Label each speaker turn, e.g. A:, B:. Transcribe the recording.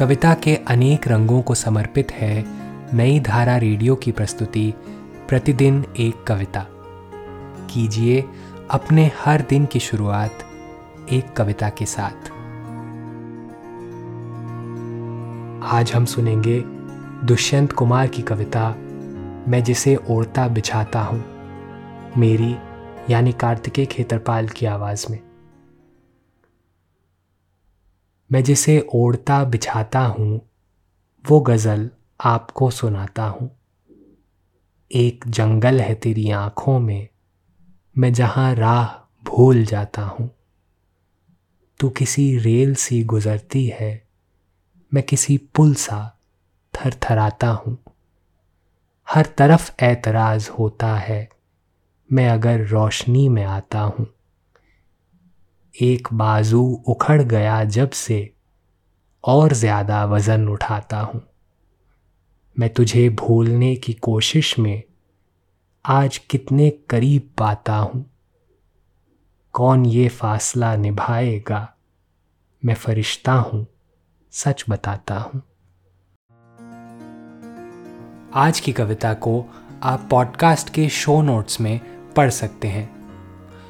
A: कविता के अनेक रंगों को समर्पित है नई धारा रेडियो की प्रस्तुति, प्रतिदिन एक कविता। कीजिए अपने हर दिन की शुरुआत एक कविता के साथ। आज हम सुनेंगे दुष्यंत कुमार की कविता, मैं जिसे ओढ़ता बिछाता हूँ। मेरी, यानी कार्तिकेय खेतरपाल की आवाज़ में। मैं जिसे ओढ़ता बिछाता हूँ, वो गज़ल आपको सुनाता हूँ। एक जंगल है तेरी आँखों में, मैं जहाँ राह भूल जाता हूँ। तू किसी रेल सी गुजरती है, मैं किसी पुल सा थरथराता हूँ। हर तरफ़ ऐतराज होता है, मैं अगर रोशनी में आता हूँ। एक बाजू उखड़ गया जब से और ज़्यादा वज़न उठाता हूँ। मैं तुझे भूलने की कोशिश में आज कितने करीब पाता हूँ। कौन ये फासला निभाएगा? मैं फरिश्ता हूँ, सच बताता हूँ। आज की कविता को आप पॉडकास्ट के शो नोट्स में पढ़ सकते हैं।